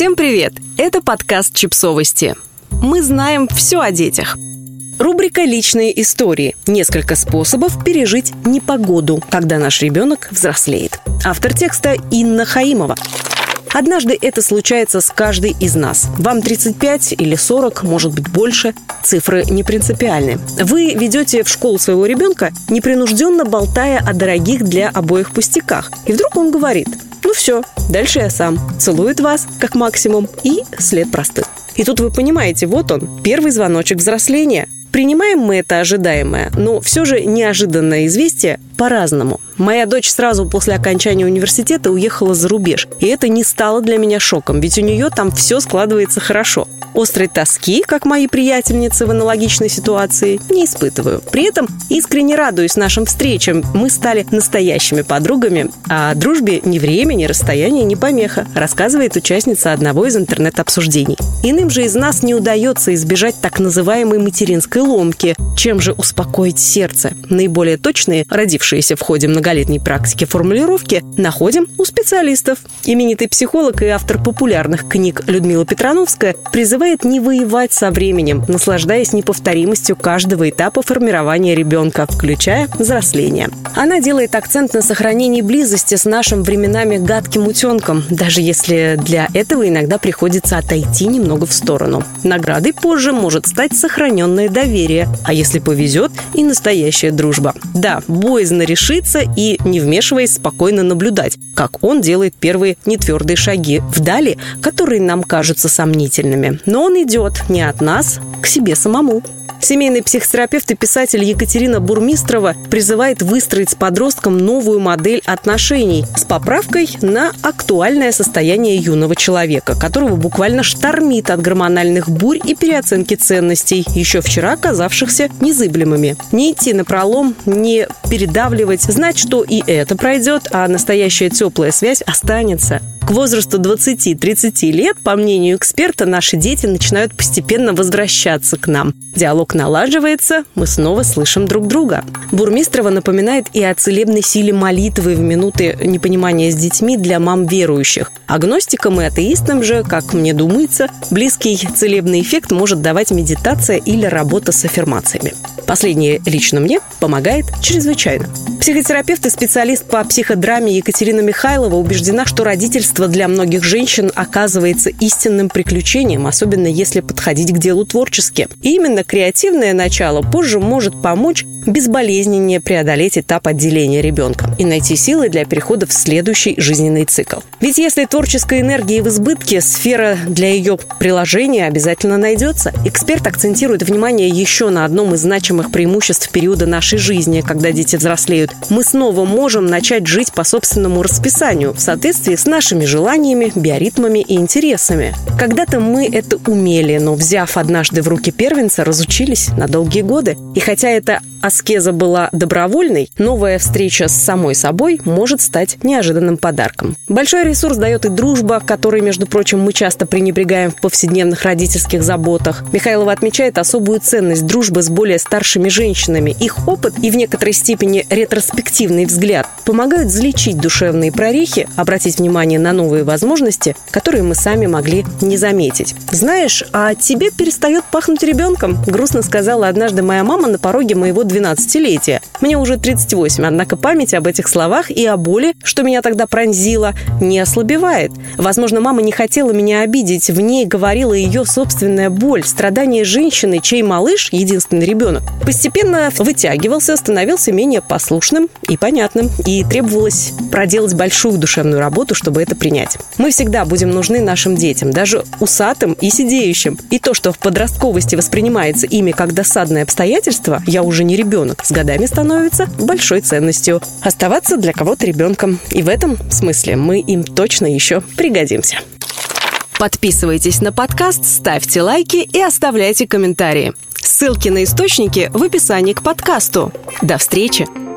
Всем привет! Это подкаст «Чипсовости». Мы знаем все о детях. Рубрика «Личные истории». Несколько способов пережить непогоду, когда наш ребенок взрослеет. Автор текста Инна Хаимова. Однажды это случается с каждой из нас. Вам 35 или 40, может быть больше. Цифры не принципиальны. Вы ведете в школу своего ребенка, непринужденно болтая о дорогих для обоих пустяках. И вдруг он говорит – ну все, дальше я сам. Целует вас, как максимум, и след простыл. И тут вы понимаете, вот он, первый звоночек взросления. Принимаем мы это ожидаемое, но все же неожиданное известие по-разному. Моя дочь сразу после окончания университета уехала за рубеж, и это не стало для меня шоком, ведь у нее там все складывается хорошо. Острой тоски, как мои приятельницы в аналогичной ситуации, не испытываю. При этом искренне радуюсь нашим встречам. Мы стали настоящими подругами, а дружбе ни время, ни расстояние, ни помеха, рассказывает участница одного из интернет-обсуждений. Иным же из нас не удается избежать так называемой материнской ломки. Чем же успокоить сердце? Наиболее точные, родившиеся в ходе многолетней практики формулировки, находим у специалистов. Именитый психолог и автор популярных книг Людмила Петрановская призывает не воевать со временем, наслаждаясь неповторимостью каждого этапа формирования ребенка, включая взросление. Она делает акцент на сохранении близости с нашим временами гадким утенком, даже если для этого иногда приходится отойти немного в сторону. Наградой позже может стать сохраненное доверие, а если повезет, и настоящая дружба. Да, боязно решиться и, не вмешиваясь, спокойно наблюдать, как он делает первые нетвердые шаги вдали, которые нам кажутся сомнительными. Но он идет не от нас к себе самому. Семейный психотерапевт и писатель Екатерина Бурмистрова призывает выстроить с подростком новую модель отношений с поправкой на актуальное состояние юного человека, которого буквально штормит от гормональных бурь и переоценки ценностей, еще вчера казавшихся незыблемыми. Не идти на пролом, не передавливать, знать, что и это пройдет, а настоящая теплая связь останется. К возрасту 20-30 лет, по мнению эксперта, наши дети начинают постепенно возвращаться к нам. Диалог налаживается, мы снова слышим друг друга. Бурмистрова напоминает и о целебной силе молитвы в минуты непонимания с детьми для мам верующих. Агностикам и атеистам же, как мне думается, близкий целебный эффект может давать медитация или работа с аффирмациями. Последнее лично мне помогает чрезвычайно. Психотерапевт и специалист по психодраме Екатерина Михайлова убеждена, что родительство для многих женщин оказывается истинным приключением, особенно если подходить к делу творчески. И именно креативное начало позже может помочь безболезненнее преодолеть этап отделения ребенка и найти силы для перехода в следующий жизненный цикл. Ведь если творческой энергии в избытке, сфера для ее приложения обязательно найдется. Эксперт акцентирует внимание еще на одном из значимых преимуществ периода нашей жизни, когда дети взрослеют. Мы снова можем начать жить по собственному расписанию в соответствии с нашими желаниями, биоритмами и интересами. Когда-то мы это умели, но взяв однажды в руки первенца, разучились на долгие годы. И хотя это аскеза была добровольной, новая встреча с самой собой может стать неожиданным подарком. Большой ресурс дает и дружба, которой, между прочим, мы часто пренебрегаем в повседневных родительских заботах. Михайлова отмечает особую ценность дружбы с более старшими женщинами. Их опыт и в некоторой степени ретроспективный взгляд помогают залечить душевные прорехи, обратить внимание на новые возможности, которые мы сами могли не заметить. «Знаешь, а тебе перестает пахнуть ребенком», грустно сказала однажды моя мама на пороге моего 12-летия. Мне уже 38, однако память об этих словах и о боли, что меня тогда пронзило, не ослабевает. Возможно, мама не хотела меня обидеть, в ней говорила ее собственная боль, страдания женщины, чей малыш, единственный ребенок, постепенно вытягивался, становился менее послушным и понятным, и требовалось проделать большую душевную работу, чтобы это принять. Мы всегда будем нужны нашим детям, даже усатым и сидеющим. И то, что в подростковости воспринимается ими как досадное обстоятельство, я уже не ребенок, с годами становится большой ценностью. Оставаться для кого-то ребенком. И в этом смысле мы им точно еще пригодимся. Подписывайтесь на подкаст, ставьте лайки и оставляйте комментарии. Ссылки на источники в описании к подкасту. До встречи!